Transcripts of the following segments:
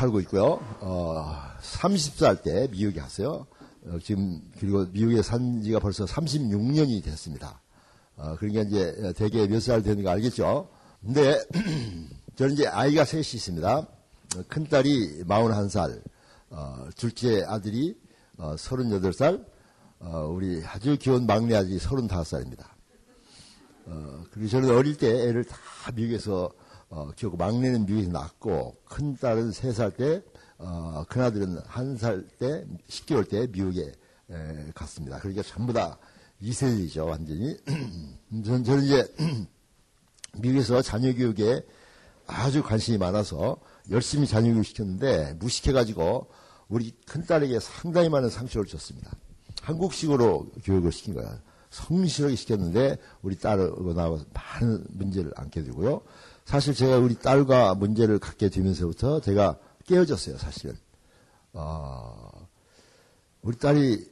살고 있고요. 어, 30살 때 미국에 갔어요. 어, 지금 그리고 미국에 산 지가 벌써 36년이 됐습니다. 어, 그러니까 이제 대개 몇 살 되는 거 알겠죠? 근데 저는 이제 아이가 셋이 있습니다. 큰 딸이 41살, 어, 둘째 아들이 어, 38살, 어, 우리 아주 귀여운 막내 아들이 35살입니다. 어, 그리고 저는 어릴 때 애를 다 미국에서 어, 키우고 막내는 미국에서 낳고 큰 딸은 3살 때 어, 큰 아들은 한 살 때, 10개월 때 미국에 에, 갔습니다. 그러니까 전부 다 2세대이죠, 완전히. 저는, 저는 이제 미국에서 자녀 교육에 아주 관심이 많아서 열심히 자녀 교육 시켰는데 무식해가지고 우리 큰 딸에게 상당히 많은 상처를 줬습니다. 한국식으로 교육을 시킨 거야. 성실하게 시켰는데 우리 딸하고 나와 많은 문제를 안게 되고요. 사실 제가 우리 딸과 문제를 갖게 되면서부터 제가 깨어졌어요, 사실은. 어, 우리 딸이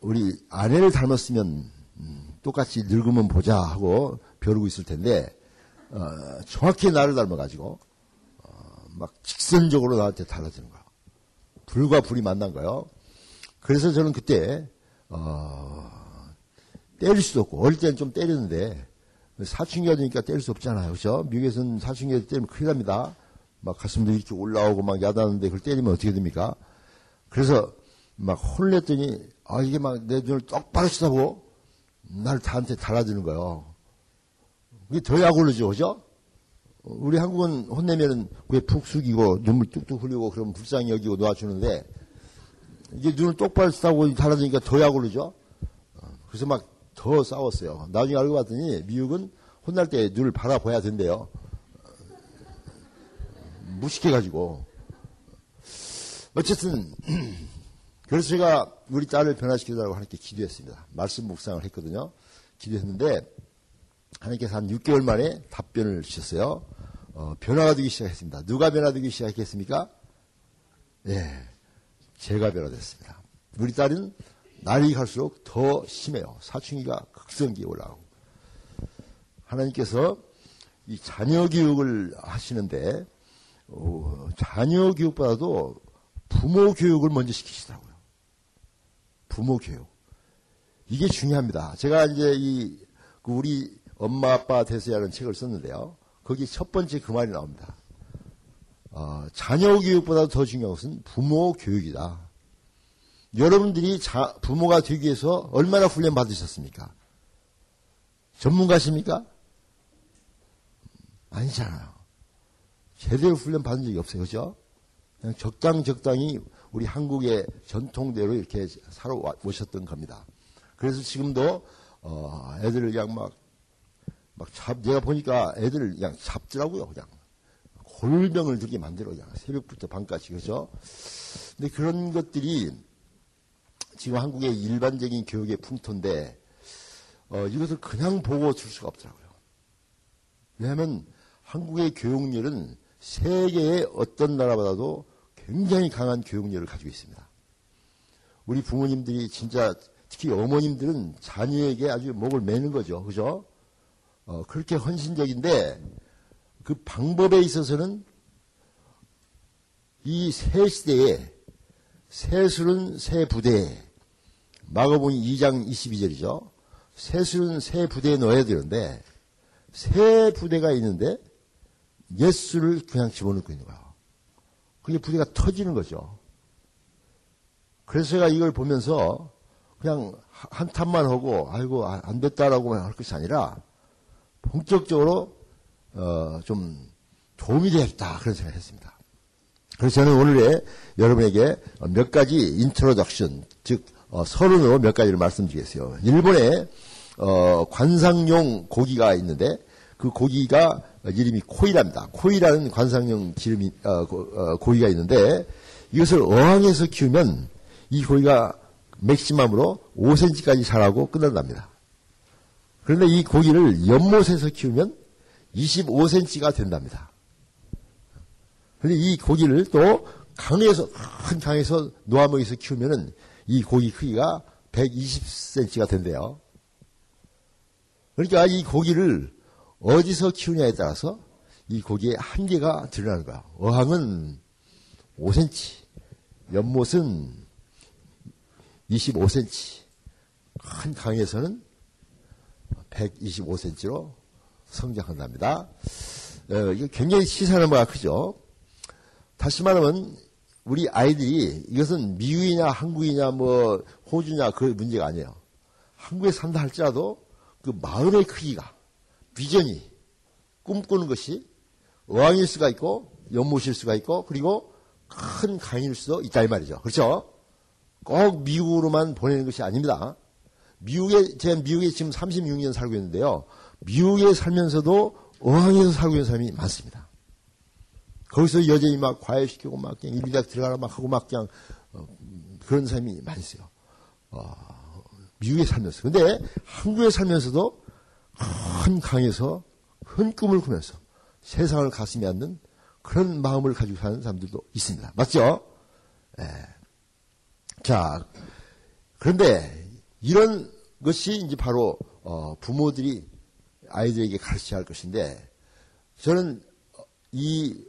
우리 아내를 닮았으면 음, 똑같이 늙으면 보자 하고 벼르고 있을 텐데 어, 정확히 나를 닮아가지고 어, 막 직선적으로 나한테 달라지는 거야. 불과 불이 만난 거예요. 그래서 저는 그때 어, 때릴 수도 없고 어릴 때는 좀 때렸는데 사춘기가 되니까 때릴 수 없잖아요. 그렇죠? 미국에서는 사춘기가 때리면 큰일 납니다. 막 가슴도 이렇게 올라오고 막 야단하는데 그걸 때리면 어떻게 됩니까? 그래서 막 혼냈더니 아 이게 막 내 눈을 똑바로 쳐다보고 날 다한테 달아주는 거예요. 그게 더 약올르죠, 그죠? 우리 한국은 혼내면은 그게 푹 숙이고 눈물 뚝뚝 흘리고 그러면 불쌍히 여기고 놓아주는데 이게 눈을 똑바로 싸고 달아주니까 더 약올르죠? 그래서 막 더 싸웠어요. 나중에 알고 봤더니 미국은 혼날 때 눈을 바라봐야 된대요. 무식해가지고. 어쨌든, 그래서 제가 우리 딸을 변화시키려고 하나님께 기도했습니다. 말씀 묵상을 했거든요. 기도했는데, 하나님께서 한 6개월 만에 답변을 주셨어요. 어, 변화가 되기 시작했습니다. 누가 변화되기 시작했습니까? 예, 제가 변화됐습니다. 우리 딸은 날이 갈수록 더 심해요. 사춘기가 극성기에 올라오고. 하나님께서 이 자녀 교육을 하시는데 어, 자녀 교육보다도 부모 교육을 먼저 시키시더라고요. 부모 교육. 이게 중요합니다. 제가 이제 이, 그 우리 엄마 아빠 대세라는 책을 썼는데요. 거기 첫 번째 그 말이 나옵니다. 어, 자녀 교육보다 더 중요한 것은 부모 교육이다. 여러분들이 자, 부모가 되기 위해서 얼마나 훈련 받으셨습니까? 전문가십니까? 아니잖아요. 제대로 훈련 받은 적이 없어요. 그죠? 그냥 적당 적당히 우리 한국의 전통대로 이렇게 살아오셨던 겁니다. 그래서 지금도 어, 애들을 그냥 막, 막 잡, 내가 보니까 애들을 그냥 잡더라고요. 그냥. 골병을 들게 만들어, 그냥. 새벽부터 밤까지. 그죠? 근데 그런 것들이 지금 한국의 일반적인 교육의 풍토인데, 어, 이것을 그냥 보고 줄 수가 없더라고요. 왜냐하면 한국의 교육열은 세계의 어떤 나라보다도 굉장히 강한 교육열을 가지고 있습니다. 우리 부모님들이 진짜 특히 어머님들은 자녀에게 아주 목을 매는 거죠. 그죠? 어, 그렇게 헌신적인데 그 방법에 있어서는 이 새 시대에 새술은 새 부대에 마가복음 2장 22절이죠. 새술은 새 부대에 넣어야 되는데 새 부대가 있는데 예수를 그냥 집어넣고 있는 거야. 그게 부대가 터지는 거죠. 그래서 제가 이걸 보면서 그냥 한탄만 하고 아이고 안 됐다라고만 할 것이 아니라 본격적으로 어, 좀 도움이 되겠다 그런 생각을 했습니다. 그래서 저는 오늘에 여러분에게 몇 가지 introduction 즉 어, 서론으로 몇 가지를 말씀드리겠어요. 일본에 어, 관상용 고기가 있는데 그 고기가 이름이 코이랍니다. 코이라는 관상용 기름이 어, 고, 어, 고기가 있는데 이것을 어항에서 키우면 이 고기가 maximum으로 5cm까지 자라고 끝난답니다. 그런데 이 고기를 연못에서 키우면 25cm가 된답니다. 그런데 이 고기를 또 강에서 큰 강에서 놓아먹여서 키우면은 이 고기 크기가 120cm가 된대요. 그러니까 이 고기를 어디서 키우냐에 따라서 이 고기의 한계가 드러나는 거야. 어항은 5cm, 연못은 25cm, 큰 강에서는 125cm로 성장한답니다. 어, 이게 굉장히 시사하는 바가 크죠. 다시 말하면 우리 아이들이 이것은 미국이냐 한국이냐 뭐 호주냐 그 문제가 아니에요. 한국에 산다 할지라도 그 마을의 크기가 비전이 꿈꾸는 것이 어항일 수가 있고 연못일 수가 있고 그리고 큰 강일 수도 있다 이 말이죠. 그렇죠? 꼭 미국으로만 보내는 것이 아닙니다. 미국에 제가 미국에 지금 36년 살고 있는데요. 미국에 살면서도 어항에서 살고 있는 사람이 많습니다. 거기서 여전히 막 과외시키고 막 그냥 일비대학 들어가라 막 하고 막 그냥 어, 그런 사람이 있어요. 어, 미국에 살면서. 근데 한국에 살면서도 큰 강에서 큰 꿈을 꾸면서 세상을 가슴에 안는 그런 마음을 가지고 사는 사람들도 있습니다. 맞죠? 예. 자, 그런데 이런 것이 이제 바로 어, 부모들이 아이들에게 가르쳐야 할 것인데 저는 이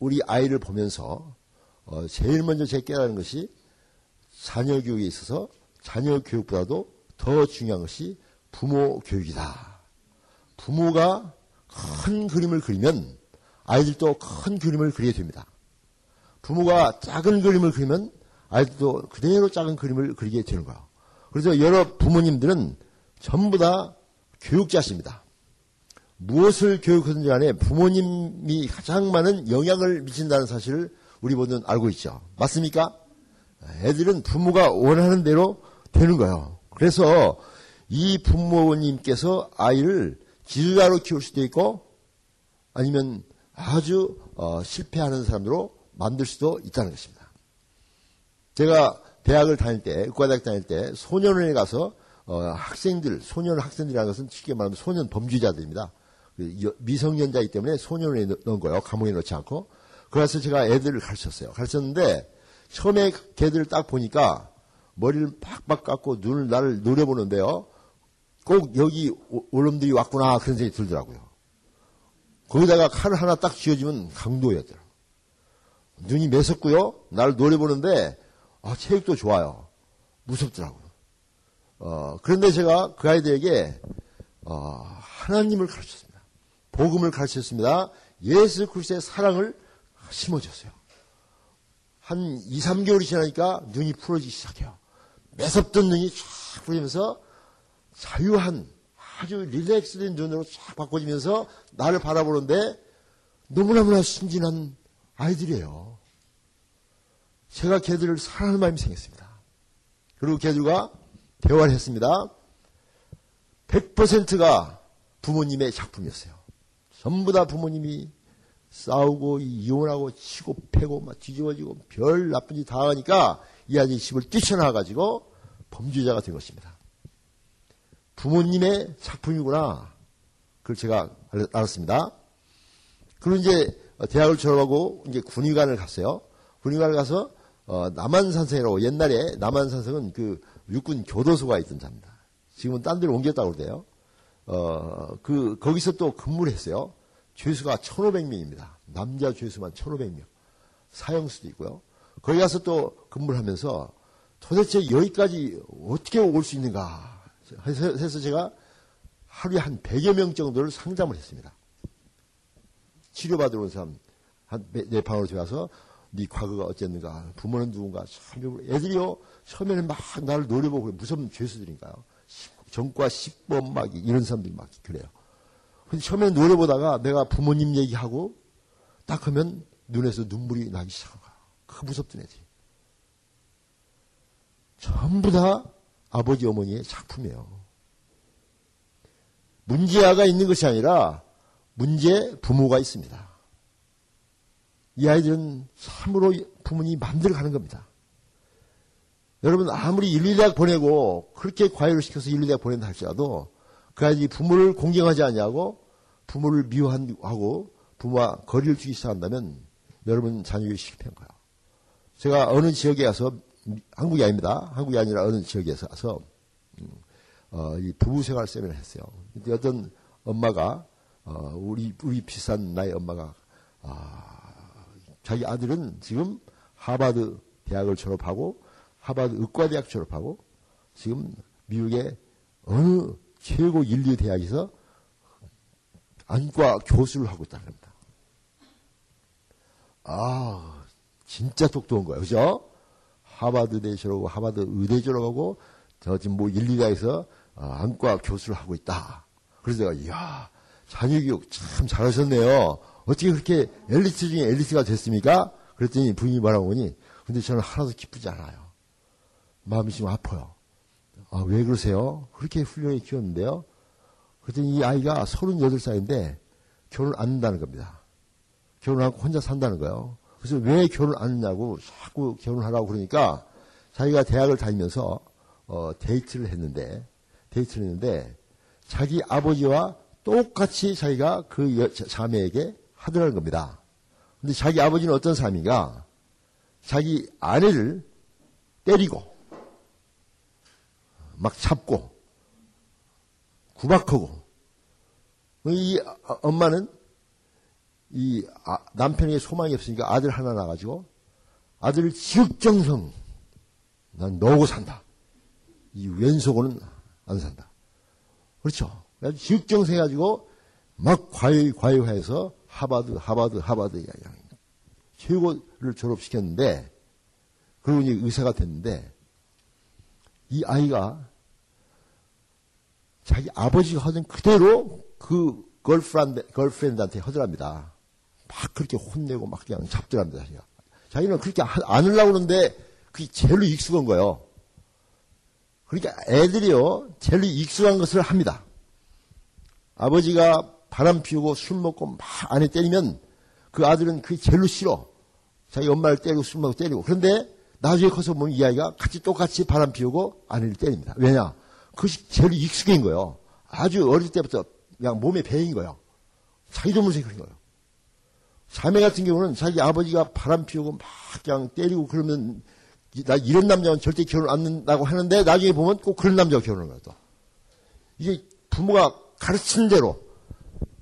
우리 아이를 보면서 어, 제일 먼저 제 깨달은 것이 자녀 교육에 있어서 자녀 교육보다도 더 중요한 것이 부모 교육이다. 부모가 큰 그림을 그리면 아이들도 큰 그림을 그리게 됩니다. 부모가 작은 그림을 그리면 아이들도 그대로 작은 그림을 그리게 되는 거예요. 그래서 여러 부모님들은 전부 다 교육자십니다. 무엇을 교육하든지 간에 부모님이 가장 많은 영향을 미친다는 사실을 우리 모두는 알고 있죠. 맞습니까? 애들은 부모가 원하는 대로 되는 거예요. 그래서 이 부모님께서 아이를 지도자로 키울 수도 있고 아니면 아주 어, 실패하는 사람으로 만들 수도 있다는 것입니다. 제가 대학을 다닐 때, 의과대학 다닐 때 소년원에 가서 어, 학생들, 소년 학생들이라는 것은 쉽게 말하면 소년 범죄자들입니다. 그 미성년자이기 때문에 소년원에 넣은 거예요. 감옥에 넣지 않고. 그래서 제가 애들을 가르쳤어요. 가르쳤는데 처음에 걔들을 딱 보니까 머리를 팍팍 깎고 눈을 나를 노려보는데요. 꼭 여기 오름들이 왔구나 그런 생각이 들더라고요. 거기다가 칼을 하나 딱 쥐어주면 강도였더라고요. 눈이 매섭고요. 나를 노려보는데 아, 체육도 좋아요. 무섭더라고요. 어, 그런데 제가 그 아이들에게 어, 하나님을 가르쳤습니다. 복음을 가르쳤습니다. 예수 그리스도의 사랑을 심어줬어요. 한 2, 3개월이 지나니까 눈이 풀어지기 시작해요. 매섭던 눈이 쫙 풀리면서 자유한 아주 릴렉스된 눈으로 쫙 바꿔지면서 나를 바라보는데 너무나무나 순진한 아이들이에요. 제가 걔들을 사랑하는 마음이 생겼습니다. 그리고 걔들과 대화를 했습니다. 100%가 부모님의 작품이었어요. 전부 다 부모님이 싸우고 이혼하고 치고 패고 막 뒤집어지고 별 나쁜 짓 다 하니까 이 아이 집을 뛰쳐나와가지고 범죄자가 된 것입니다. 부모님의 작품이구나. 그걸 제가 알았습니다. 그리고 이제 대학을 졸업하고 이제 군의관을 갔어요. 군의관을 가서 어, 남한산성이라고 옛날에 남한산성은 그 육군 교도소가 있던 자입니다. 지금은 딴 데로 옮겼다고 그러대요. 어, 그, 거기서 또 근무를 했어요. 죄수가 1,500명입니다. 남자 죄수만 1,500명. 사형수도 있고요. 거기 가서 또 근무를 하면서 도대체 여기까지 어떻게 올 수 있는가 해서 제가 하루에 한 100여 명 정도를 상담을 했습니다. 치료받으러 온 사람 한내 방으로 들어가서 네 과거가 어쨌는가, 부모는 누군가, 참, 애들이요, 처음에는 막 나를 노려보고 무섭은 죄수들인가요? 전과 10번 막 이런 사람들이 막 그래요. 근데 처음에 노려보다가 내가 부모님 얘기하고 딱 하면 눈에서 눈물이 나기 시작한 거야. 그 무섭던 애들이. 전부 다 아버지 어머니의 작품이에요. 문제아가 있는 것이 아니라 문제 부모가 있습니다. 이 아이들은 참으로 부모님이 마음대로 가는 겁니다. 여러분 아무리 윤리대학 보내고 그렇게 과외를 시켜서 윤리대학 보낸다 할지라도 그 아이들이 부모를 공경하지 않냐고 부모를 미워하고 부모와 거리를 두기 시작한다면 여러분 자녀이 실패한 거예요. 제가 어느 지역에 가서 한국이 아닙니다. 한국이 아니라 어느 지역에 가서 음, 어, 이 부부 생활 세미나를 했어요. 근데 어떤 엄마가 어, 우리 우리 비싼 나의 엄마가 아, 자기 아들은 지금 하버드 대학을 졸업하고 하버드 의과대학 졸업하고 지금 미국의 어느 최고 인류 대학에서 안과 교수를 하고 있다는 겁니다. 아, 진짜 똑똑한 거예요. 그죠? 하버드 대 졸업하고 하버드 의대 졸업하고 저 지금 뭐 인류대학에서 어, 안과 교수를 하고 있다. 그래서 내가 이야 자녀 교육 참 잘하셨네요. 어떻게 그렇게 엘리트 중에 엘리트가 됐습니까? 그랬더니 부인이 말하고 보니 근데 저는 하나도 기쁘지 않아요. 마음이 좀 아파요. 아, 왜 그러세요? 그렇게 훌륭히 키웠는데요. 그랬더니 이 아이가 38살인데 결혼 안 한다는 겁니다. 결혼하고 혼자 산다는 거예요. 그래서 왜 결혼 안 하냐고 자꾸 결혼하라고 그러니까 자기가 대학을 다니면서 어, 데이트를 했는데 데이트를 했는데 자기 아버지와 똑같이 자기가 그 여, 자매에게 하더라는 겁니다. 근데 자기 아버지는 어떤 사람인가? 자기 아내를 때리고 막 잡고 구박하고 이 엄마는 이 아, 남편에게 소망이 없으니까 아들 하나 낳아가지고 아들을 지극정성 난 너고 산다. 이 왼속으로는 안 산다. 그렇죠. 지극정성 해가지고 막 과외 과외해서 하바드 하바드 하바드 최고를 졸업시켰는데 그러고 이제 의사가 됐는데 이 아이가 자기 아버지가 하던 그대로 그 girlfriend, girlfriend한테 하더랍니다. 막 그렇게 혼내고 막 그냥 잡더랍니다, 자기가. 자기는 그렇게 안 하려고 그러는데 그게 제일로 익숙한 거예요. 그러니까 애들이요, 제일로 익숙한 것을 합니다. 아버지가 바람 피우고 술 먹고 막 아내 때리면 그 아들은 그게 제일로 싫어. 자기 엄마를 때리고 술 먹고 때리고. 그런데 나중에 커서 보면 이 아이가 같이 똑같이 바람 피우고 아내를 때립니다. 왜냐? 그것이 제일 익숙한 거예요. 아주 어릴 때부터 그냥 몸에 배인 거예요. 자기도 모르게 그런 거예요. 자매 같은 경우는 자기 아버지가 바람 피우고 막 그냥 때리고 그러면 나 이런 남자는 절대 결혼 안 한다고 하는데 나중에 보면 꼭 그런 남자가 결혼을. 또. 이게 부모가 가르친 대로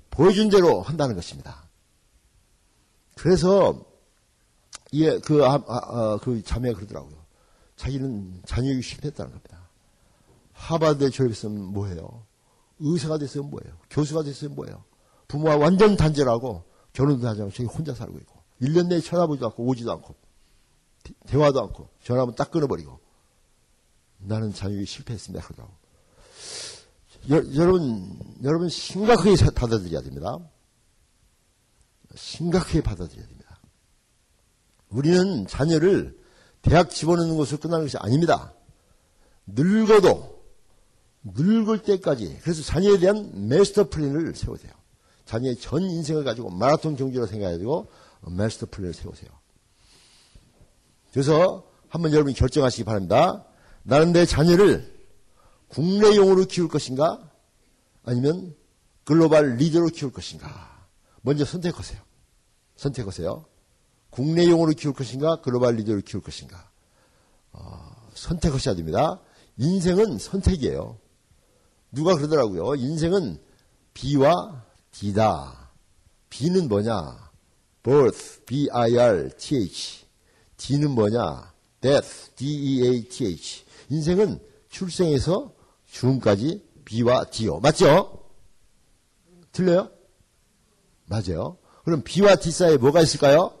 보여준 대로 한다는 것입니다. 그래서 예, 그, 아, 아, 아, 그 자매가 그러더라고요. 자기는 자녀교육 실패했다는 겁니다. 하바드에 졸업했으면 뭐예요? 의사가 됐으면 뭐예요? 교수가 됐으면 뭐예요? 부모와 완전 단절하고 결혼도 하지 않고 저기 혼자 살고 있고 1년 내에 쳐다보지도 않고 오지도 않고 대화도 않고 전화하면 딱 끊어버리고 나는 자녀에 실패했습니다. 그러더라고. 여러분, 여러분 심각하게 받아들여야 됩니다. 심각하게 받아들여야 됩니다. 우리는 자녀를 대학 집어넣는 것으로 끝나는 것이 아닙니다. 늙어도 늙을 때까지 그래서 자녀에 대한 master plan을 세우세요. 자녀의 전 인생을 가지고 마라톤 경주로 생각해가지고 master plan을 세우세요. 그래서 한번 여러분이 결정하시기 바랍니다. 나는 내 자녀를 국내용으로 키울 것인가? 아니면 글로벌 리더로 키울 것인가? 먼저 선택하세요. 선택하세요. 국내용으로 키울 것인가? 글로벌 리더로 키울 것인가? 어, 선택하셔야 됩니다. 인생은 선택이에요. 누가 그러더라고요. 인생은 B와 D다. B는 뭐냐? birth, B-I-R-T-H. D는 뭐냐? death, D-E-A-T-H. 인생은 출생에서 죽음까지 B와 D요. 맞죠? 틀려요? 맞아요. 그럼 B와 D 사이에 뭐가 있을까요?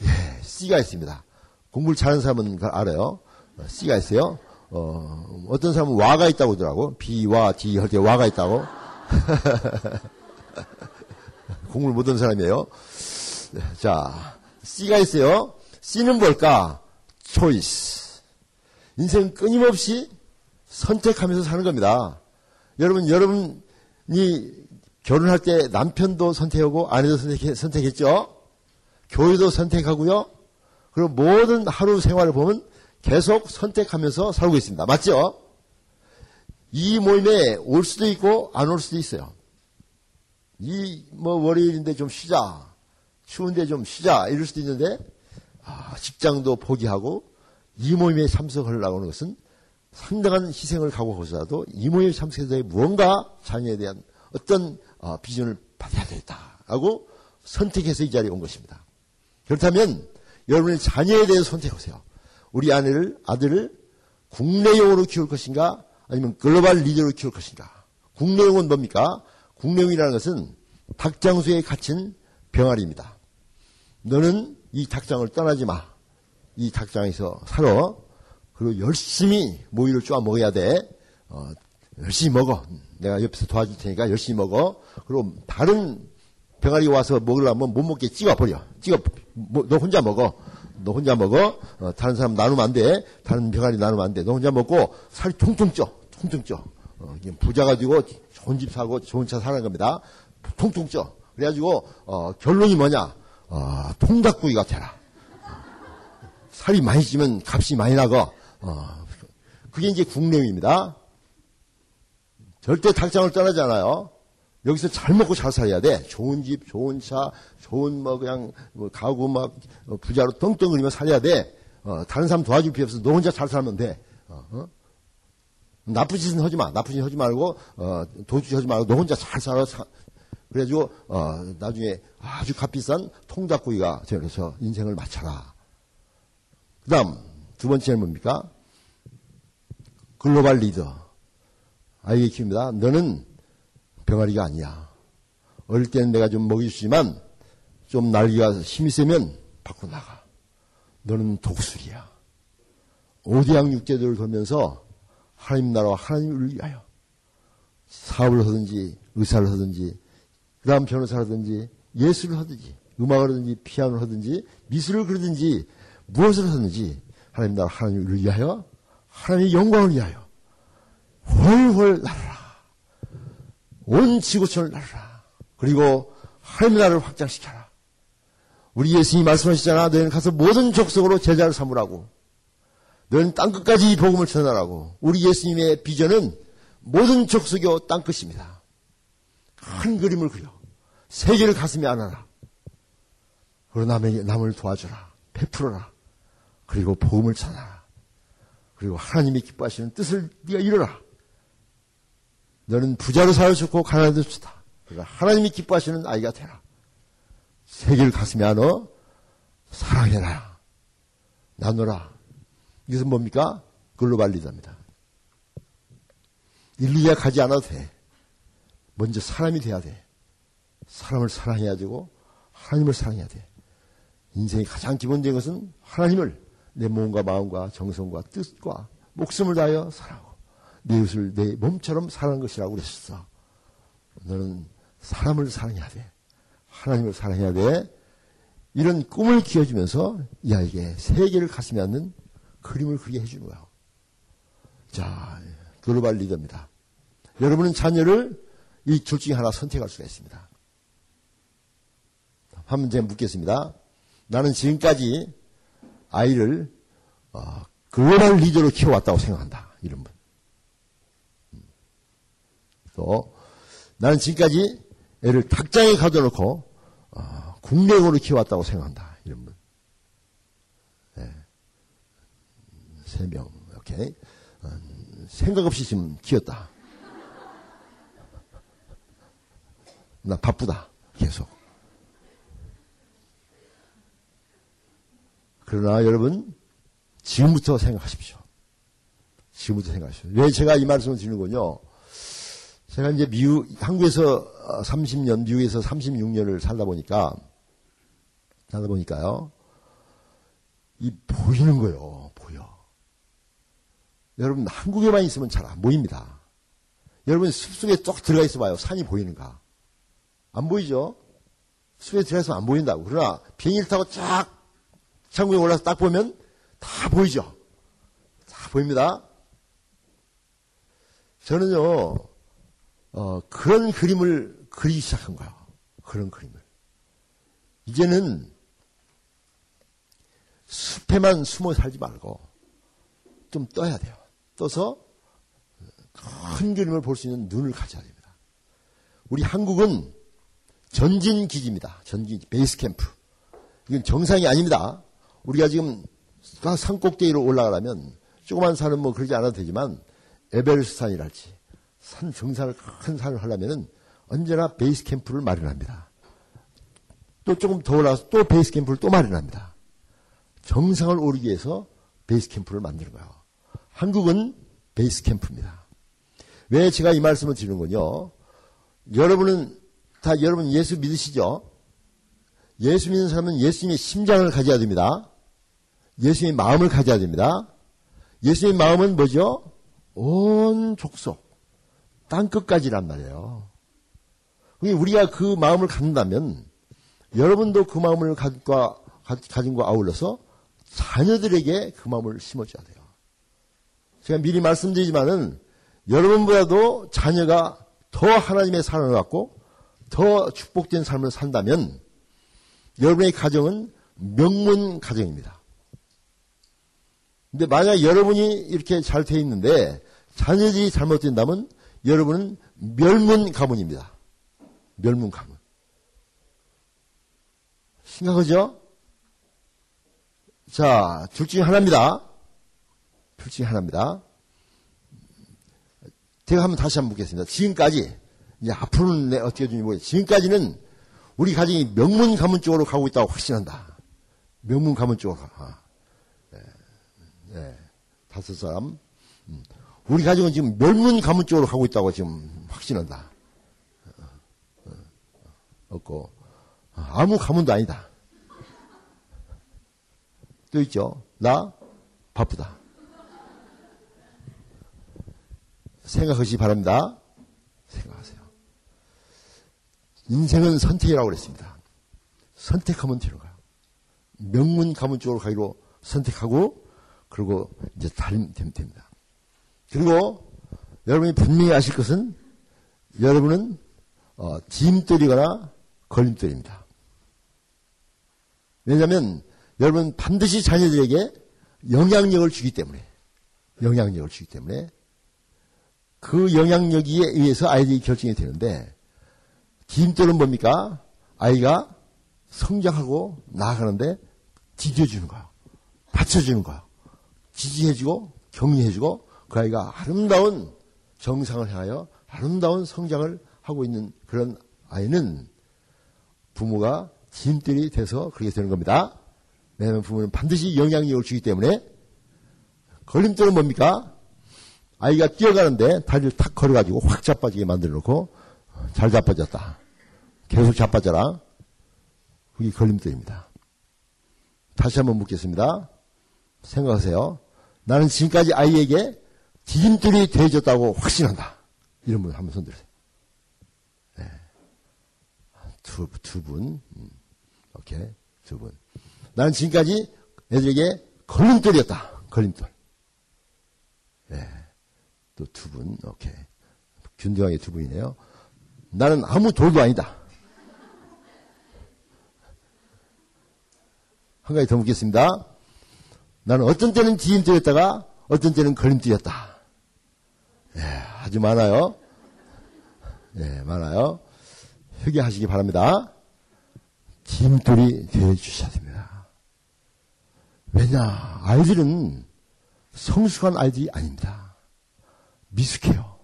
예, C가 있습니다. 공부를 잘하는 사람은 알아요. C가 있어요. 어, 어떤 사람은 와가 있다고 하더라고. B와 D 할 때 와가 있다고. 공부를 못한 사람이에요. 자, C가 있어요. C는 뭘까? 초이스. 인생 끊임없이 선택하면서 사는 겁니다. 여러분, 여러분이 결혼할 때 남편도 선택하고 아내도 선택, 선택했죠? 교회도 선택하고요. 그리고 모든 하루 생활을 보면 계속 선택하면서 살고 있습니다. 맞죠? 이 모임에 올 수도 있고 안 올 수도 있어요. 이 뭐 월요일인데 좀 쉬자. 추운데 좀 쉬자. 이럴 수도 있는데 아, 직장도 포기하고 이 모임에 참석하려고 하는 것은 상당한 희생을 각오하고서라도 이 모임에 참석해서 무언가 자녀에 대한 어떤 어, 비전을 받아야 되겠다라고 선택해서 이 자리에 온 것입니다. 그렇다면 여러분의 자녀에 대해서 선택하세요. 우리 아내를 아들을 국내용으로 키울 것인가 아니면 글로벌 리더로 키울 것인가. 국내용은 뭡니까? 국내용이라는 것은 닭장수에 갇힌 병아리입니다. 너는 이 닭장을 떠나지 마. 이 닭장에서 살아. 그리고 열심히 모이를 쪼아 먹어야 돼. 어, 열심히 먹어. 내가 옆에서 도와줄 테니까 열심히 먹어. 그리고 다른 병아리 와서 먹으려면 못 먹게 찍어버려. 찍어, 뭐, 너 혼자 먹어. 너 혼자 먹어. 어, 다른 사람 나누면 안 돼. 다른 병아리 나누면 안 돼. 너 혼자 먹고 살이 통통 쪄. 통통 쪄. 어, 부자 가지고 좋은 집 사고 좋은 차 사는 겁니다. 통통 쪄. 그래가지고 어, 결론이 뭐냐? 어, 통닭구이가 되라. 살이 많이 찌면 값이 많이 나고. 어, 그게 이제 국내입니다. 절대 닭장을 떠나지 않아요. 여기서 잘 먹고 잘 살아야 돼. 좋은 집, 좋은 차, 좋은 뭐 그냥 뭐 가구 막 어, 부자로 떵떵거리며 살아야 돼. 어, 다른 사람 도와줄 필요 없어. 너 혼자 잘 살면 돼. 어, 어? 나쁜 짓은 하지 마. 나쁜 짓 하지 말고 어, 도주 하지 말고 너 혼자 잘 살아. 사. 그래가지고 어, 나중에 아주 값비싼 통닭구이가 저기서 인생을 마쳐라. 그다음 두 번째는 뭡니까? 글로벌 리더. 아이의 키웁니다. 너는 병아리가 아니야. 어릴 때는 내가 좀 먹여주지만 좀 날개가 힘이 세면 밖으로 나가. 너는 독수리야. 오대양 육제도를 돌면서 하나님 나라와 하나님을 위하여 사업을 하든지 의사를 하든지 그 다음 변호사를 하든지 예술을 하든지 음악을 하든지 피아노를 하든지 미술을 그리든지 무엇을 하든지 하나님 나라 하나님을 위하여 하나님의 영광을 위하여 훨훨 날아라. 온 지구촌을 날아라. 그리고 하나님의 나라를 확장시켜라. 우리 예수님이 말씀하시잖아. 너희는 가서 모든 족속으로 제자를 삼으라고. 너는 땅끝까지 복음을 전하라고. 우리 예수님의 비전은 모든 족속이 땅끝입니다. 큰 그림을 그려. 세계를 가슴에 안아라. 그리고 남에게 남을 도와줘라. 베풀어라. 그리고 복음을 전하라. 그리고 하나님이 기뻐하시는 뜻을 네가 이뤄라. 너는 부자로 살아주고 가난해도 좋다. 그러니까 하나님이 기뻐하시는 아이가 되라. 세계를 가슴에 안어 사랑해라. 나누라. 이것은 뭡니까? 글로벌 리더입니다. 인류가 가지 않아도 돼. 먼저 사람이 돼야 돼. 사람을 사랑해야 되고 하나님을 사랑해야 돼. 인생의 가장 기본적인 것은 하나님을 내 몸과 마음과 정성과 뜻과 목숨을 다하여 사랑하고 내 이웃을 내 몸처럼 사랑하는 것이라고 그랬었어. 너는 사람을 사랑해야 돼. 하나님을 사랑해야 돼. 이런 꿈을 키워주면서 이 아이에게 세계를 가슴에 안는 그림을 그리게 해주는 거야. 자, 글로벌 리더입니다. 여러분은 자녀를 이 둘 중에 하나 선택할 수가 있습니다. 한 문제 묻겠습니다. 나는 지금까지 아이를 어, 글로벌 리더로 키워왔다고 생각한다. 이런 분. 음. 또 나는 지금까지 애를 닭장에 가둬놓고 어, 국내용으로 키워왔다고 생각한다. 이런 분. 네. 세 명. 오케이. 어, 생각 없이 지금 키웠다. 나 바쁘다. 계속. 그러나 여러분, 지금부터 생각하십시오. 지금부터 생각하십시오. 왜 제가 이 말씀을 드리는군요. 제가 이제 미국, 한국에서 30년, 미국에서 36년을 살다 보니까, 살다 보니까요, 이 보이는 거요, 보여. 여러분, 한국에만 있으면 잘 안 보입니다. 여러분, 숲속에 쭉 들어가 있어 봐요. 산이 보이는가? 안 보이죠? 숲에 들어가서 안 보인다고. 그러나 비행기를 타고 쫙 창고에 올라서 딱 보면 다 보이죠? 다 보입니다. 저는요, 어, 그런 그림을 그리기 시작한 거예요. 그런 그림을. 이제는 숲에만 숨어 살지 말고 좀 떠야 돼요. 떠서 큰 그림을 볼 수 있는 눈을 가져야 됩니다. 우리 한국은 전진 기지입니다. 전진 베이스 캠프. 이건 정상이 아닙니다. 우리가 지금 산 꼭대기로 올라가려면 조그만 산은 뭐 그러지 않아도 되지만 에베레스트 산이랄지 산 정상을 큰 산을 하려면은 언제나 베이스 캠프를 마련합니다. 또 조금 더 올라가서 또 베이스 캠프를 또 마련합니다. 정상을 오르기 위해서 베이스 캠프를 만드는 거예요. 한국은 베이스 캠프입니다. 왜 제가 이 말씀을 드리는군요. 여러분은 다 여러분 예수 믿으시죠? 예수 믿는 사람은 예수님의 심장을 가져야 됩니다. 예수님의 마음을 가져야 됩니다. 예수님의 마음은 뭐죠? 온 족속, 땅 끝까지란 말이에요. 우리가 그 마음을 갖는다면 여러분도 그 마음을 가진과, 가진 과 아울러서 자녀들에게 그 마음을 심어줘야 돼요. 제가 미리 말씀드리지만은 여러분보다도 자녀가 더 하나님의 사랑을 갖고 더 축복된 삶을 산다면 여러분의 가정은 명문 가정입니다. 근데 만약 여러분이 이렇게 잘 돼 있는데 자녀들이 잘못된다면 여러분은 멸문 가문입니다. 멸문 가문. 심각하죠? 자, 둘 중에 하나입니다. 둘 중에 하나입니다. 제가 한번 다시 한번 묻겠습니다. 지금까지, 이제 앞으로는 내 어떻게 되는지 모르겠어요. 지금까지는 우리 가정이 명문 가문 쪽으로 가고 있다고 확신한다. 명문 가문 쪽으로 가. 네, 네. 다섯 사람. 음. 우리 가정은 지금 멸문 가문 쪽으로 가고 있다고 지금 확신한다. 없고 아무 가문도 아니다. 또 있죠. 나 바쁘다. 생각하시기 바랍니다. 생각하세요. 인생은 선택이라고 그랬습니다. 선택하면 되는 거야. 명문 가문 쪽으로 가기로 선택하고 그리고 이제 달리면 됩니다. 그리고 여러분이 분명히 아실 것은 여러분은 어, 짐돌이거나 걸림돌입니다. 왜냐하면 여러분 반드시 자녀들에게 영향력을 주기 때문에 영향력을 주기 때문에 그 영향력에 의해서 아이들이 결정이 되는데 디딤돌은 뭡니까? 아이가 성장하고 나아가는데 지켜주는 거야. 받쳐주는 거야. 지지해주고 격려해주고 그 아이가 아름다운 정상을 향하여 아름다운 성장을 하고 있는 그런 아이는 부모가 짐들이 돼서 그렇게 되는 겁니다. 왜냐하면 부모는 반드시 영향력을 주기 때문에 걸림돌은 뭡니까? 아이가 뛰어가는데 다리를 탁 걸어가지고 확 자빠지게 만들어 놓고 잘 자빠졌다. 계속 자빠져라. 그게 걸림돌입니다. 다시 한번 묻겠습니다. 생각하세요. 나는 지금까지 아이에게 디딤돌이 되어졌다고 확신한다. 이런 분 한번 손들으세요. 네. 두, 두 분. 음. 오케이. 두 분. 나는 지금까지 애들에게 걸림돌이었다. 걸림돌. 네. 또두 분. 오케이. 균등하게 두 분이네요. 나는 아무 돌도 아니다. 한 가지 더 묻겠습니다. 나는 어떤 때는 디딤돌이었다가 어떤 때는 걸림돌이었다. 예, 아주 많아요. 예, 많아요. 회개하시기 바랍니다. 짐돌이 되어주셔야 됩니다. 왜냐, 아이들은 성숙한 아이들이 아닙니다. 미숙해요.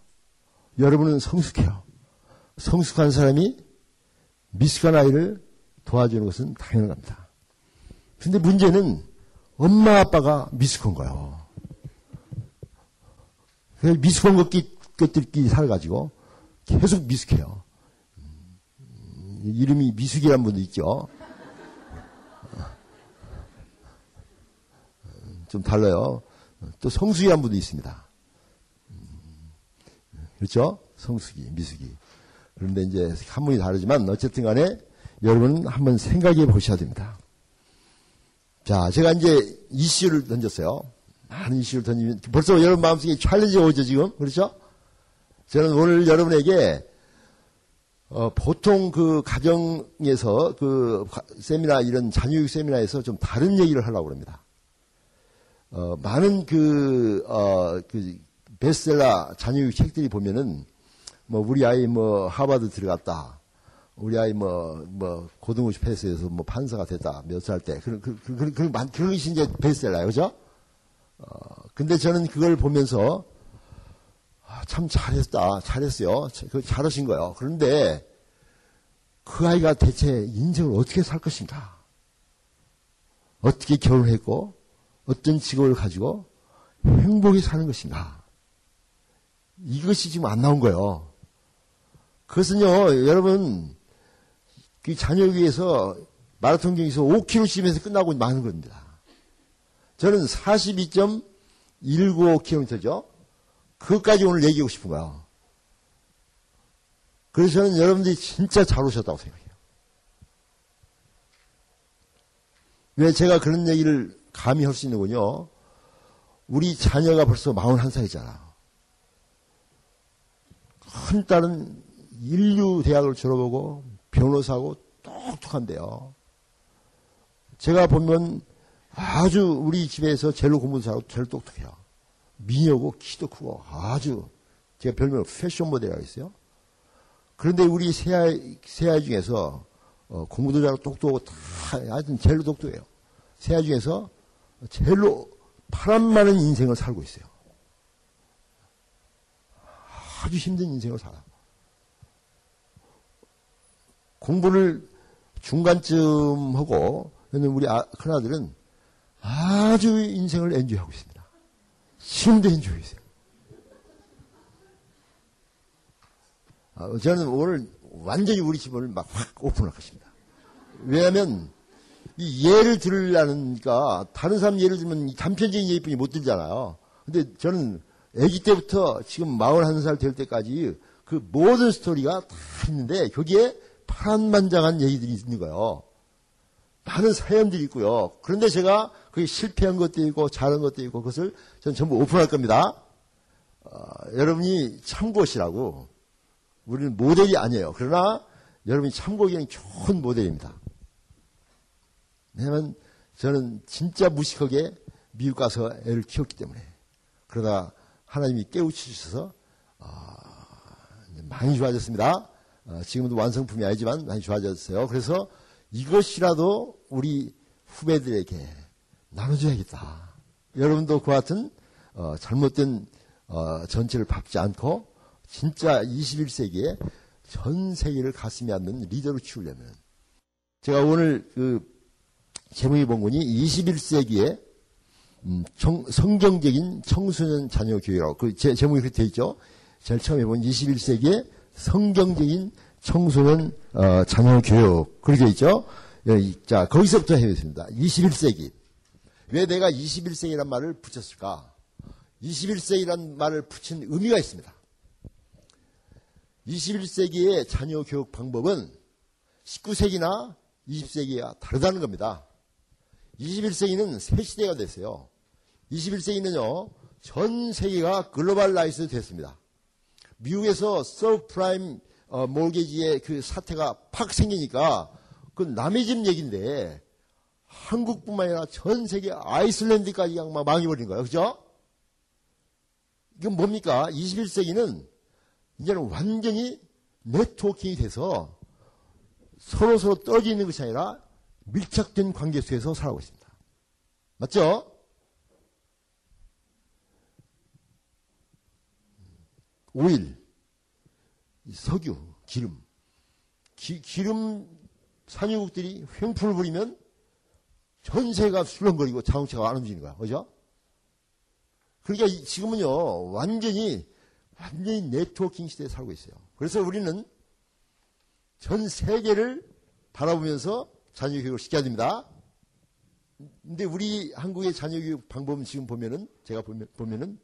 여러분은 성숙해요. 성숙한 사람이 미숙한 아이를 도와주는 것은 당연한 겁니다. 근데 문제는 엄마 아빠가 미숙한 거예요. 미숙한 것끼, 것들끼리 살아가지고 계속 미숙해요. 이름이 미숙이라는 분도 있죠. 좀 달라요. 또 성숙이라는 분도 있습니다. 그렇죠? 성숙이, 미숙이. 그런데 이제 한문이 다르지만 어쨌든 간에 여러분 한번 생각해 보셔야 됩니다. 자, 제가 이제 이슈를 던졌어요. 많은 이슈를 던지면 벌써 여러분 마음속에 찰리지가 오죠, 지금? 그렇죠? 저는 오늘 여러분에게 어, 보통 그 가정에서 그 세미나 이런 자녀교육 세미나에서 좀 다른 얘기를 하려고 합니다. 어, 많은 그, 어, 그 베스트셀러 자녀교육 책들이 보면은 뭐 우리 아이 뭐 하버드 들어갔다. 우리 아이 뭐, 뭐, 고등학교 패스해서 뭐 판사가 됐다. 몇 살 때. 그런, 그, 그, 그, 그, 그런 것이 이제 베스트셀러예요. 그죠? 어, 근데 저는 그걸 보면서 아, 참 잘했다, 잘했어요. 그 잘하신 거예요. 그런데 그 아이가 대체 인생을 어떻게 살 것인가? 어떻게 결혼했고, 어떤 직업을 가지고 행복히 사는 것인가? 이것이 지금 안 나온 거예요. 그것은요, 여러분, 그 자녀 위해서 마라톤 경기에서 5km쯤에서 끝나고 마는 겁니다. 저는 42.195km죠. 그것까지 오늘 얘기하고 싶은 거야. 그래서 저는 여러분들이 진짜 잘 오셨다고 생각해요. 왜 제가 그런 얘기를 감히 할 수 있는군요. 우리 자녀가 벌써 41살이잖아. 큰 딸은 인류 대학을 졸업하고 변호사고 똑똑한데요. 제가 보면 아주 우리 집에서 제일 공부 잘하고 제일 똑똑해요. 미녀고 키도 크고 아주 제가 별명 패션 모델이라고 했어요. 그런데 우리 새아이, 새아이 중에서 어, 공부도 잘하고 똑똑하고 다 하여튼 제일로 똑똑해요. 새아이 중에서 제일로 파란 많은 인생을 살고 있어요. 아주 힘든 인생을 살아. 공부를 중간쯤 하고 우리 아, 큰아들은 아주 인생을 엔조이하고 있습니다. 엔조이했어요. 아, 저는 오늘 완전히 우리 집을 막 확 오픈할 것입니다. 왜냐하면 이 예를 들으려니까 다른 사람 예를 들면 단편적인 예뿐이 못 들잖아요. 근데 저는 아기 때부터 지금 41살 될 때까지 그 모든 스토리가 다 있는데 거기에 파란만장한 얘기들이 있는 거예요. 많은 사연들이 있고요. 그런데 제가 그게 실패한 것도 있고 잘한 것도 있고 그것을 저는 전부 오픈할 겁니다. 어, 여러분이 참고시라고 우리는 모델이 아니에요. 그러나 여러분이 참고하기에는 좋은 모델입니다. 왜냐하면 저는 진짜 무식하게 미국 가서 애를 키웠기 때문에 그러다 하나님이 깨우치셔서 어, 많이 좋아졌습니다. 어, 지금도 완성품이 아니지만 많이 좋아졌어요. 그래서 이것이라도 우리 후배들에게 나눠줘야겠다. 여러분도 그와 같은 어, 잘못된 어, 전체를 밟지 않고 진짜 21세기에 전 세계를 가슴에 안는 리더로 키우려면 제가 오늘 그 제목이 본 거니 21세기에 음, 청, 성경적인 청소년 자녀 교육이라고 그 제, 제목이 그렇게 돼 있죠. 제일 처음에 본 21세기에 성경적인 청소년 어, 자녀 교육 그렇게 있죠. 예, 자 거기서부터 해야겠습니다. 21세기 왜 내가 21세기란 말을 붙였을까? 21세기란 말을 붙인 의미가 있습니다. 21세기의 자녀 교육 방법은 19세기나 20세기가 다르다는 겁니다. 21세기는 새 시대가 됐어요. 21세기는요, 전 세계가 globalize 됐습니다. 미국에서 서브프라임 어, 몰게지의 그 사태가 팍 생기니까 그 남의 집 얘기인데 한국뿐만 아니라 전 세계 아이슬란드까지 막 망해버린 거예요. 그죠? 이건 뭡니까? 21세기는 이제는 완전히 네트워킹이 돼서 서로 서로 떨어져 있는 것이 아니라 밀착된 관계 속에서 살아가고 있습니다. 맞죠? 오일, 석유, 기름. 기, 기름 산유국들이 횡풍을 부리면 전세가 술렁거리고 자동차가 안 움직이는 거야. 그죠? 그러니까 지금은요, 완전히, 완전히 네트워킹 시대에 살고 있어요. 그래서 우리는 전 세계를 바라보면서 자녀 교육을 시켜야 됩니다. 근데 우리 한국의 자녀 교육 방법은 지금 보면은, 제가 보면, 보면은,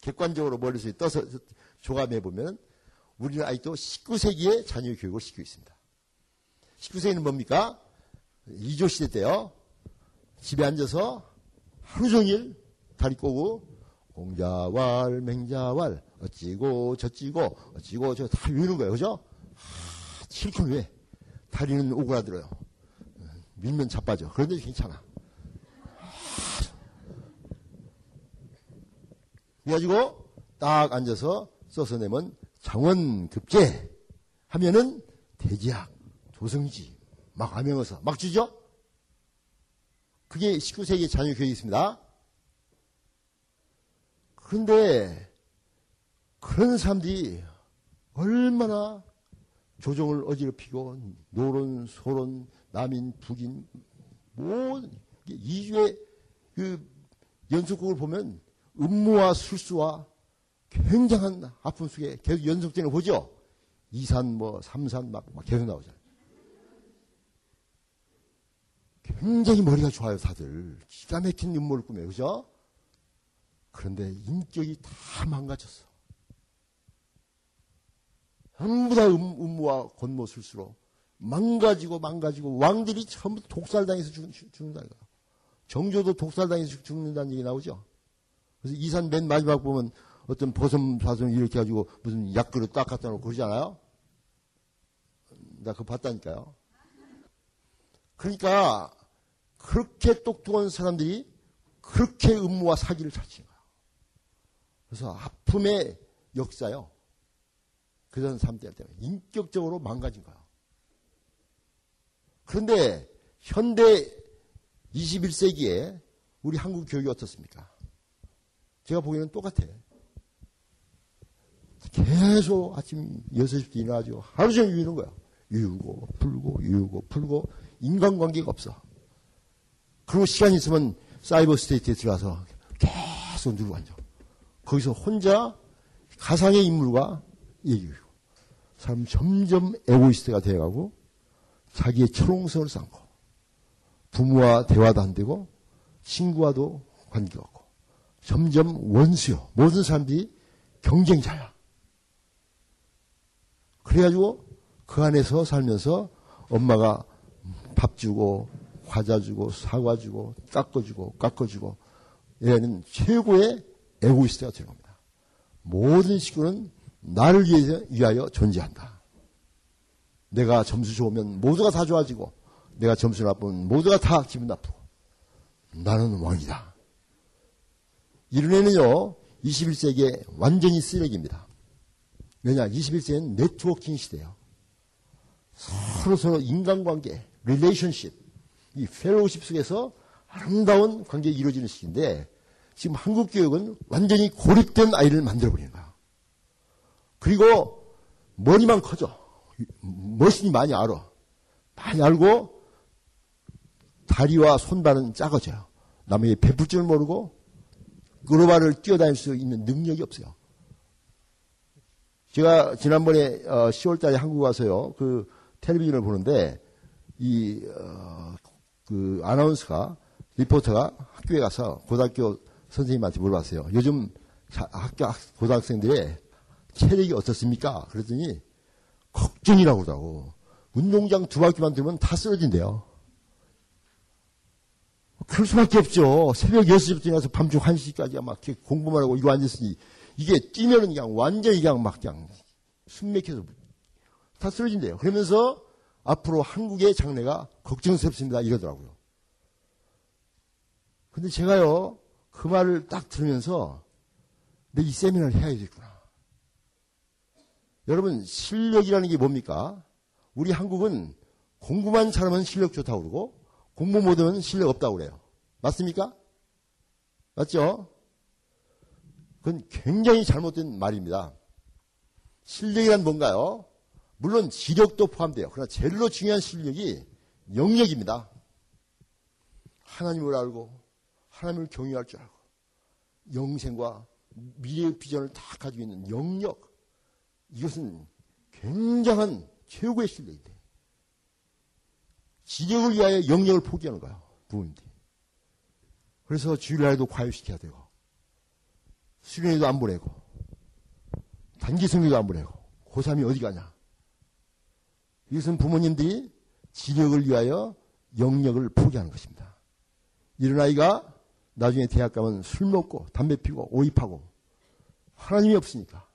객관적으로 머릿속에 떠서 조감해 보면 우리는 아직도 19세기에 자녀 교육을 시키고 있습니다. 19세기는 뭡니까? 2조 시대 때요. 집에 앉아서 하루 종일 다리 꼬고 공자왈 맹자왈 어찌고 저찌고 어찌고 저 다 외우는 거예요. 그죠? 하, 실컷 왜? 다리는 오그라들어요. 밀면 자빠져. 그런데 괜찮아. 그래가지고 딱 앉아서 써서 내면 장원급제 하면은 대지학, 조성지, 막 암행어사 막 주죠? 그게 19세기 자녀 교육이 있습니다. 그런데 그런 사람들이 얼마나 조정을 어지럽히고 노론, 소론, 남인, 북인 뭐 이주의 그 연속곡을 보면 음모와 술수와 굉장한 아픔 속에 계속 연속전을 보죠. 이산 뭐 삼산 막, 막 계속 나오잖아요. 굉장히 머리가 좋아요, 다들. 기가 막힌 음모를 꾸며요, 그죠? 그런데 인격이 다 망가졌어. 전부 다 음, 음모와 권모술수로 망가지고 망가지고 왕들이 전부 독살당해서 죽, 는다는 거야. 정조도 독살당해서 죽는다는 얘기 나오죠. 그래서 이산 맨 마지막 보면 어떤 보섬 사선 이렇게 가지고 무슨 약그릇 딱 갖다 놓고 그러잖아요. 나 그거 봤다니까요. 그러니까 그렇게 똑똑한 사람들이 그렇게 음모와 사기를 자친 거야. 그래서 아픔의 역사요. 그런 사람들 때문에 인격적으로 망가진 거야. 그런데 현대 21세기에 우리 한국 교육이 어떻습니까? 제가 보기에는 똑같아. 계속 아침 6시부터 일어나죠. 하루 종일 외우는 거야. 외우고, 풀고, 외우고, 풀고, 인간관계가 없어. 그리고 시간이 있으면 사이버 스테이트에 들어가서 계속 누르고 앉아. 거기서 혼자 가상의 인물과 얘기해요. 사람 점점 에고이스트가 되어가고 자기의 철옹성을 쌓고 부모와 대화도 안 되고 친구와도 관계가 없고 점점 원수요. 모든 사람들이 경쟁자야. 그래가지고 그 안에서 살면서 엄마가 밥 주고 과자 주고 사과 주고 깎아주고 깎아주고 얘는 최고의 에고이스트가 되는 겁니다. 모든 식구는 나를 위하여 존재한다. 내가 점수 좋으면 모두가 다 좋아지고 내가 점수 나쁘면 모두가 다 기분 나쁘고 나는 왕이다. 이런 애는요 21세기에 완전히 쓰레기입니다. 왜냐 21세기는 네트워킹 시대예요. 서로 서로 인간관계, relationship, 이 fellowship 속에서 아름다운 관계가 이루어지는 시기인데 지금 한국 교육은 완전히 고립된 아이를 만들어 버리는 거야. 그리고 머리만 커져. 머신이 많이 알아. 많이 알고 다리와 손발은 작아져요. 남에게 베풀 줄 모르고 글로바를 뛰어다닐 수 있는 능력이 없어요. 제가 지난번에 10월 어, 달에 한국 와서요. 그 텔레비전을 보는데 이, 어, 그 아나운서가 리포터가 학교에 가서 고등학교 선생님한테 물어봤어요. 요즘 학교 고등학생들의 체력이 어떻습니까? 그랬더니 걱정이라고 그러더라고. 운동장 두 바퀴만 들면 다 쓰러진대요. 그럴 수밖에 없죠. 새벽 6시부터 일어나서 밤중 1시까지 막 공부만 하고 이거 앉았으니 이게 뛰면은 그냥 완전히 그냥 막 그냥 숨 막혀서 다 쓰러진대요. 그러면서 앞으로 한국의 장래가 걱정스럽습니다. 이러더라고요. 근데 제가요, 그 말을 딱 들으면서 내 이 세미나를 해야겠구나. 여러분, 실력이라는 게 뭡니까? 우리 한국은 공부만 잘하면 실력 좋다고 그러고 공부 못하면 실력 없다고 그래요. 맞습니까? 맞죠? 그건 굉장히 잘못된 말입니다. 실력이란 뭔가요? 물론 지력도 포함돼요. 그러나 제일로 중요한 실력이 영역입니다. 하나님을 알고 하나님을 경유할 줄 알고 영생과 미래의 비전을 다 가지고 있는 영역 이것은 굉장한 최고의 실력인데 지력을 위하여 영역을 포기하는 거야 부모님들이 그래서 주일날에도 과외시켜야 되고 수련회도 안 보내고 단기 성교도 안 보내고 고3이 어디 가냐 이것은 부모님들이 지력을 위하여 영역을 포기하는 것입니다. 이런 아이가 나중에 대학 가면 술 먹고 담배 피고 오입하고 하나님이 없으니까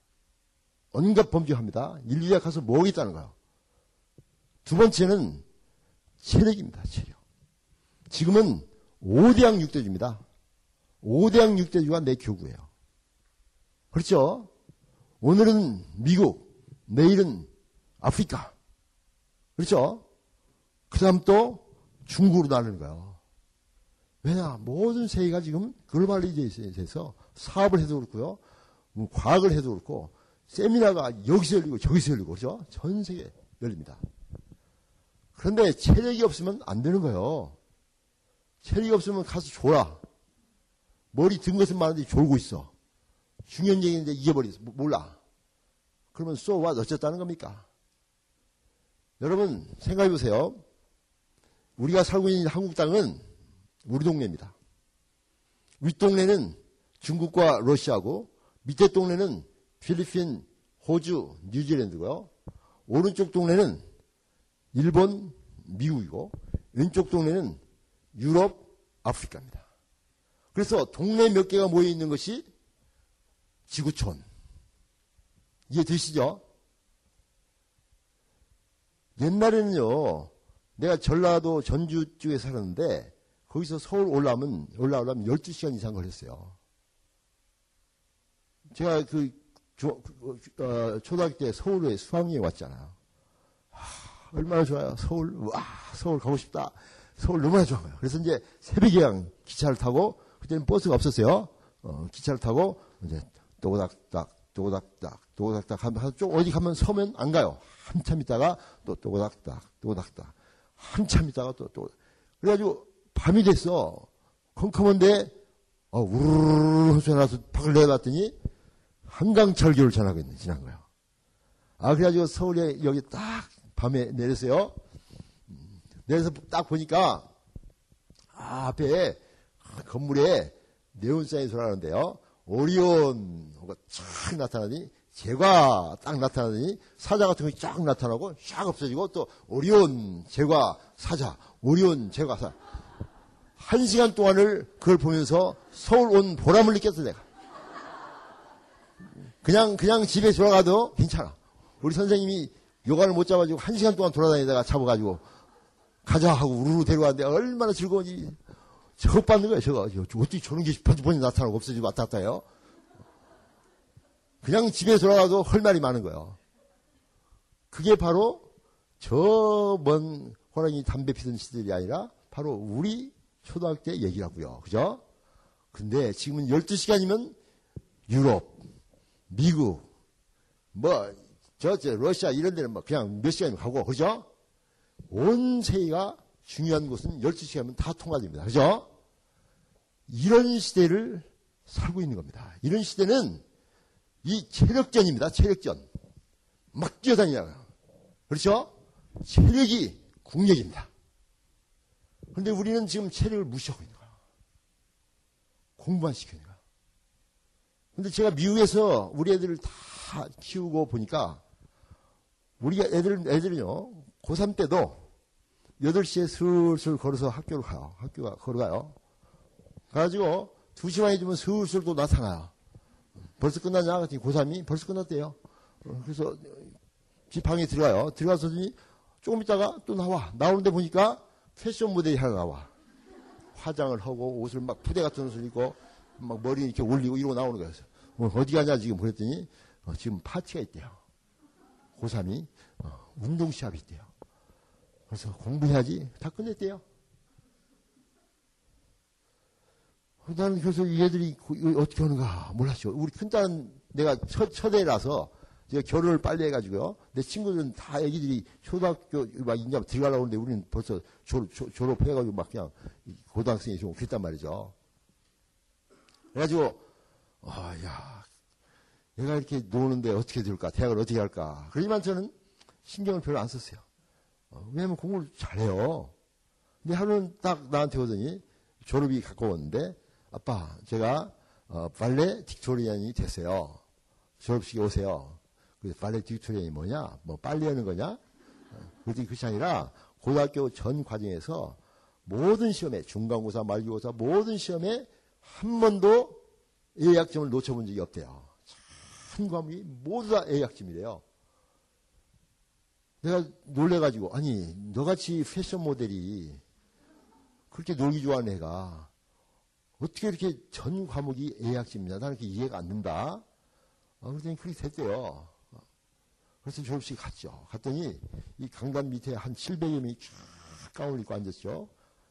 온갖 범죄합니다. 인류대학 가서 뭐 하겠다는 거예요. 두 번째는 체력입니다. 체력. 지금은 5대학 6대주입니다. 5대학 6대주가 내 교구예요. 그렇죠? 오늘은 미국, 내일은 아프리카, 그렇죠? 그 다음 또 중국으로 나르는 거예요. 왜냐? 모든 세계가 지금 글로벌리제이션에서 사업을 해도 그렇고요. 뭐 과학을 해도 그렇고 세미나가 여기서 열리고 저기서 열리고 그죠? 전 세계 열립니다. 그런데 체력이 없으면 안 되는 거예요. 체력이 없으면 가서 졸아. 머리 든 것은 많은데 졸고 있어. 중요한 얘기인데 잊어버리겠어. 몰라. 그러면 쏘 o 어쨌다는 겁니까? 여러분 생각해 보세요. 우리가 살고 있는 한국 땅은 우리 동네입니다. 윗동네는 중국과 러시아고 밑에 동네는 필리핀, 호주, 뉴질랜드고요. 오른쪽 동네는 일본, 미국이고 왼쪽 동네는 유럽, 아프리카입니다. 그래서 동네 몇 개가 모여 있는 것이 지구촌. 이해되시죠? 옛날에는요, 내가 전라도 전주 쪽에 살았는데, 거기서 서울 올라오면, 올라오려면 12시간 이상 걸렸어요. 제가 그, 조, 어, 초등학교 때 서울에 수학여행 왔잖아요. 하, 얼마나 좋아요. 서울, 와, 서울 가고 싶다. 서울 너무나 좋아요. 그래서 이제 새벽에 기차를 타고, 그때는 버스가 없었어요. 어, 기차를 타고, 이제, 또닥딱, 또닥딱, 또닥딱 하면, 좀 어디 가면 서면 안 가요. 한참 있다가 또 또닥딱, 또닥딱. 한참 있다가 또, 또. 그래가지고 밤이 됐어. 컴컴한데, 어, 우르르 전화서 밖을 내봤더니 한강철교를 전하고 있는, 지난 거예요. 아, 그래가지고 서울에 여기 딱 밤에 내렸어요. 내려서 딱 보니까, 아, 앞에 건물에 네온사인이 소리하는데요. 오리온, 쫙 나타나니, 제과 딱 나타나더니 사자 같은 거쫙 나타나고 샥 없어지고 또 오리온 제과 사자, 오리온 제과 사자. 한 시간 동안을 그걸 보면서 서울 온 보람을 느꼈어 내가. 그냥 그냥 집에 돌아가도 괜찮아. 우리 선생님이 요가를 못 잡아가지고 한 시간 동안 돌아다니다가 잡아가지고 가자 하고 우르르 데려왔는데 얼마나 즐거운지 저것 받는 거예요 저거 어떻게 저런 게 번쩍번쩍 나타나고 없어지고 왔다 갔다 해요. 그냥 집에 돌아가도 할 말이 많은 거예요. 그게 바로 저 먼 호랑이 담배 피던 시절이 아니라 바로 우리 초등학교 때 얘기라고요. 그죠? 근데 지금은 12시간이면 유럽, 미국, 뭐, 저, 저, 러시아 이런 데는 뭐 그냥 몇 시간이면 가고, 그죠? 온 세계가 중요한 곳은 12시간이면 다 통과됩니다. 그죠? 이런 시대를 살고 있는 겁니다. 이런 시대는 이 체력전입니다. 체력전. 막 뛰어다니냐고요. 그렇죠? 체력이 국력입니다. 그런데 우리는 지금 체력을 무시하고 있는 거예요. 공부만 시키는 거예요. 근데 제가 미국에서 우리 애들을 다 키우고 보니까 우리 애들, 애들은요, 고3 때도 8시에 슬슬 걸어서 학교를 가요. 학교가 걸어가요. 가가지고 2시만 해주면 슬슬 또 나타나요. 벌써 끝나냐? 그랬더니 고3이 벌써 끝났대요. 어, 그래서 집 방에 들어가요. 들어가서 조금 있다가 또 나와. 나오는데 보니까 패션 모델이 하나 나와. 화장을 하고 옷을 막 푸대 같은 옷을 입고 막 머리 이렇게 올리고 이러고 나오는 거예요. 어, 어디 가냐 지금 그랬더니 어, 지금 파티가 있대요. 고3이 어, 운동 시합이 있대요. 그래서 공부해야지 다 끝냈대요. 나는 그래서 얘들이 어떻게 하는가 몰랐죠. 우리 큰딸은 내가 첫, 첫애라서 제가 결혼을 빨리 해가지고요. 내 친구들은 다 애기들이 초등학교 막 인자 들어가려고 하는데 우리는 벌써 졸, 졸업 해가지고 막 그냥 고등학생이 좀 그랬단 말이죠. 그래가지고, 아, 야, 얘가 이렇게 노는데 어떻게 될까? 대학을 어떻게 할까? 그러지만 저는 신경을 별로 안 썼어요. 어, 왜냐면 공부를 잘해요. 근데 하루는 딱 나한테 오더니 졸업이 가까웠는데 아빠, 제가 어, 발레 딕토리안이 됐어요. 졸업식에 오세요. 그 발레 딕토리안이 뭐냐? 뭐 빨리 하는 거냐? 그렇게 그것이 아니라 고등학교 전 과정에서 모든 시험에 중간고사, 말기고사 모든 시험에 한 번도 A학점을 놓쳐본 적이 없대요. 한 과목이 모두 다 A학점이래요. 내가 놀래가지고 아니 너같이 패션 모델이 그렇게 놀기 좋아하는 애가 어떻게 이렇게 전 과목이 A학점이냐? 나는 이렇게 이해가 안 된다. 어, 그랬더니 그렇게 됐대요. 그래서 졸업식 갔죠. 갔더니 이 강단 밑에 한 700여 명이 쫙 가운 입고 앉았죠.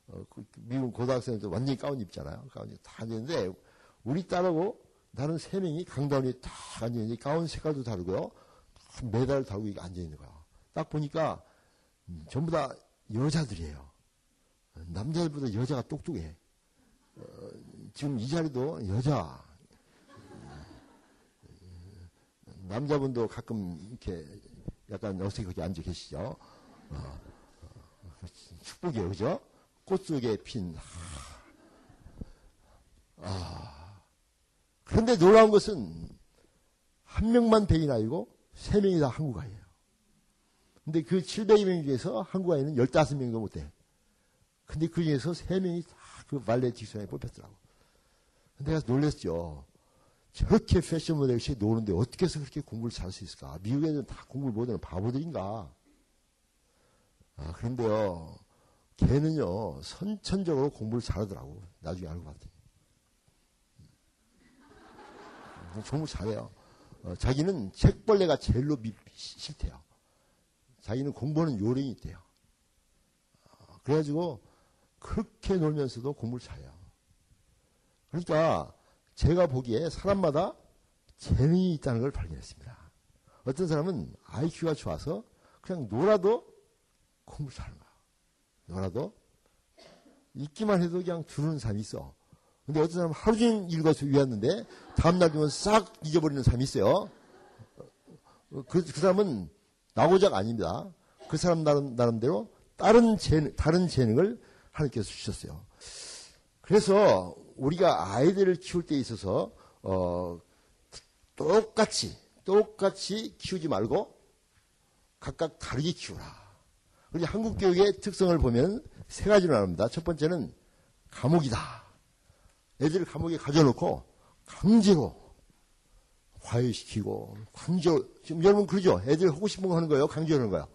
어, 그 미국 고등학생들 완전히 가운 입잖아요. 가운 입고 다 앉았는데 우리 딸하고 나는 세 명이 강단 위에 딱 앉아있는데 가운 색깔도 다르고요. 메달을 달고 앉아있는 거야. 딱 보니까 음, 전부 다 여자들이에요. 남자들보다 여자가 똑똑해. 어, 지금 이 자리도 여자. 남자분도 가끔 이렇게 약간 어색하게 앉아 계시죠. 어, 어, 축복이에요, 그죠? 꽃 속에 핀. 아. 그런데 놀라운 것은 한 명만 백인 아이고 세 명이 다 한국 아이예요. 근데 그 700명 중에서 한국 아이는 15명도 못 돼. 근데 그 중에서 세 명이 다그 발레 딕션에 뽑혔더라고. 내가 놀랬죠. 저렇게 패션 모델같이 노는데 어떻게 해서 그렇게 공부를 잘 할 수 있을까? 미국 애들은 다 공부를 못하는 바보들인가? 아, 그런데요. 걔는요, 선천적으로 공부를 잘하더라고. 나중에 알고 봤더니. 음, 공부 잘해요. 어, 자기는 책벌레가 제일로 미, 싫대요. 자기는 공부하는 요령이 있대요. 어, 그래가지고 그렇게 놀면서도 공부를 잘해요. 그러니까 제가 보기에 사람마다 재능이 있다는 걸 발견했습니다. 어떤 사람은 IQ가 좋아서 그냥 놀아도 공부를 잘하는 거야. 놀아도 읽기만 해도 그냥 들는 사람이 있어. 근데 어떤 사람은 하루 종일 읽어서 외웠는데 다음날 되면 싹 잊어버리는 사람이 있어요. 그, 그 사람은 나고자가 아닙니다. 그 사람 나름, 나름대로 다른 재능, 다른 재능을 하나님께서 주셨어요. 그래서 우리가 아이들을 키울 때 있어서 어, 똑같이 똑같이 키우지 말고 각각 다르게 키우라. 우리 한국 교육의 특성을 보면 세 가지로 나눕니다. 첫 번째는 감옥이다. 애들을 감옥에 가져놓고 강제로 과외시키고 강제로 지금 여러분 그러죠? 애들 하고 싶은 거 하는 거예요? 강제로 하는 거예요?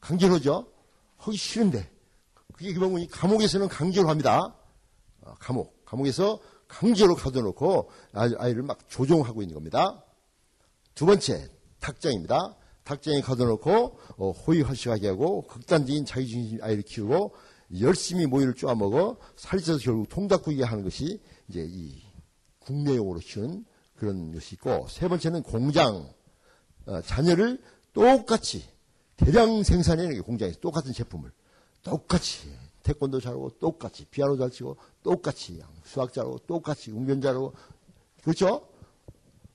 강제로 죠 하기 싫은데 그게 그러면 감옥에서는 강제로 합니다. 어, 감옥. 감옥에서 강제로 가둬놓고 아이를 막 조종하고 있는 겁니다. 두 번째, 탁장입니다. 탁장에 가둬놓고 어, 호의활식하게 하고 극단적인 자기중심 아이를 키우고 열심히 모유를 쪼아먹어 살이 쪄서 결국 통닭구이게 하는 것이 이제 이 국내용으로 키우는 그런 것이 있고 세 번째는 공장 어, 자녀를 똑같이 대량 생산해내는 게 공장에서 똑같은 제품을 똑같이 태권도 잘하고 똑같이 피아노 잘 치고 똑같이 수학 잘하고 똑같이 운전 잘하고 그렇죠?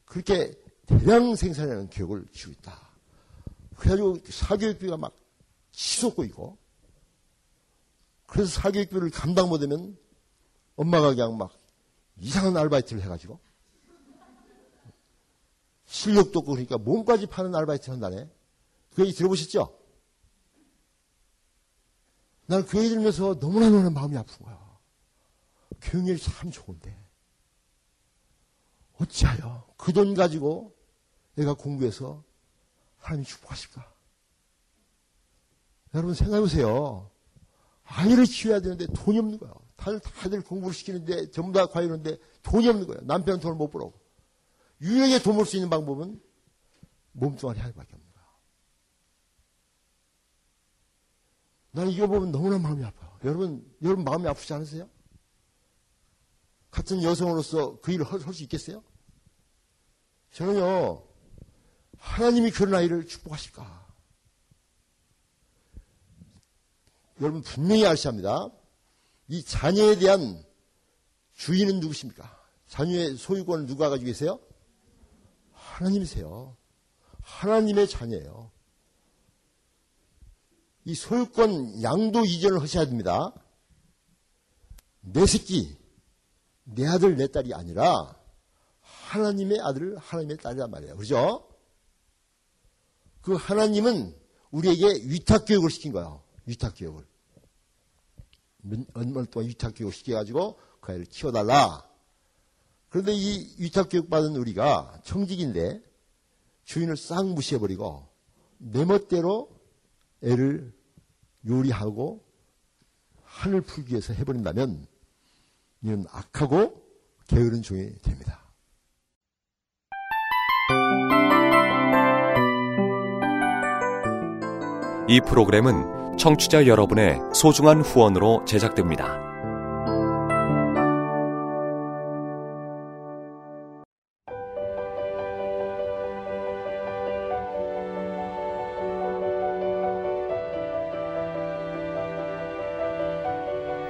그렇게 대량 생산하는 교육을 주고 있다. 그래가지고 사교육비가 막 치솟고 있고 그래서 사교육비를 감당 못하면 엄마가 그냥 막 이상한 알바이트를 해가지고 실력도 없고 그러니까 몸까지 파는 알바이트를 한다네. 그 얘기 들어보셨죠? 나는 그 얘기 들으면서 너무나 너무나 마음이 아픈 거야. 교육열이 참 좋은데. 어찌하여 그 돈 가지고 내가 공부해서 하나님 축복하실까? 여러분 생각해 보세요. 아이를 키워야 되는데 돈이 없는 거야. 다들, 다들 공부를 시키는데 전부 다 과외하는데 돈이 없는 거야. 남편은 돈을 못 벌어. 유일하게 돈 벌 수 있는 방법은 몸뚱아리 하나밖에 없는 나는 이거 보면 너무나 마음이 아파요. 여러분, 여러분 마음이 아프지 않으세요? 같은 여성으로서 그 일을 할 수 있겠어요? 저는요, 하나님이 그런 아이를 축복하실까? 여러분 분명히 아셔야 합니다. 이 자녀에 대한 주인은 누구십니까? 자녀의 소유권을 누가 가지고 계세요? 하나님이세요. 하나님의 자녀예요. 이 소유권 양도 이전을 하셔야 됩니다. 내 새끼, 내 아들, 내 딸이 아니라 하나님의 아들, 하나님의 딸이란 말이에요. 그죠? 그 하나님은 우리에게 위탁교육을 시킨 거예요. 위탁교육을. 얼마 동안 위탁교육 을 시켜가지고 그 아이를 키워달라. 그런데 이 위탁교육 받은 우리가 청직인데 주인을 싹 무시해버리고 내 멋대로 애를 요리하고 하늘 풀기 위해서 해버린다면 이는 악하고 게으른 종이 됩니다. 이 프로그램은 청취자 여러분의 소중한 후원으로 제작됩니다.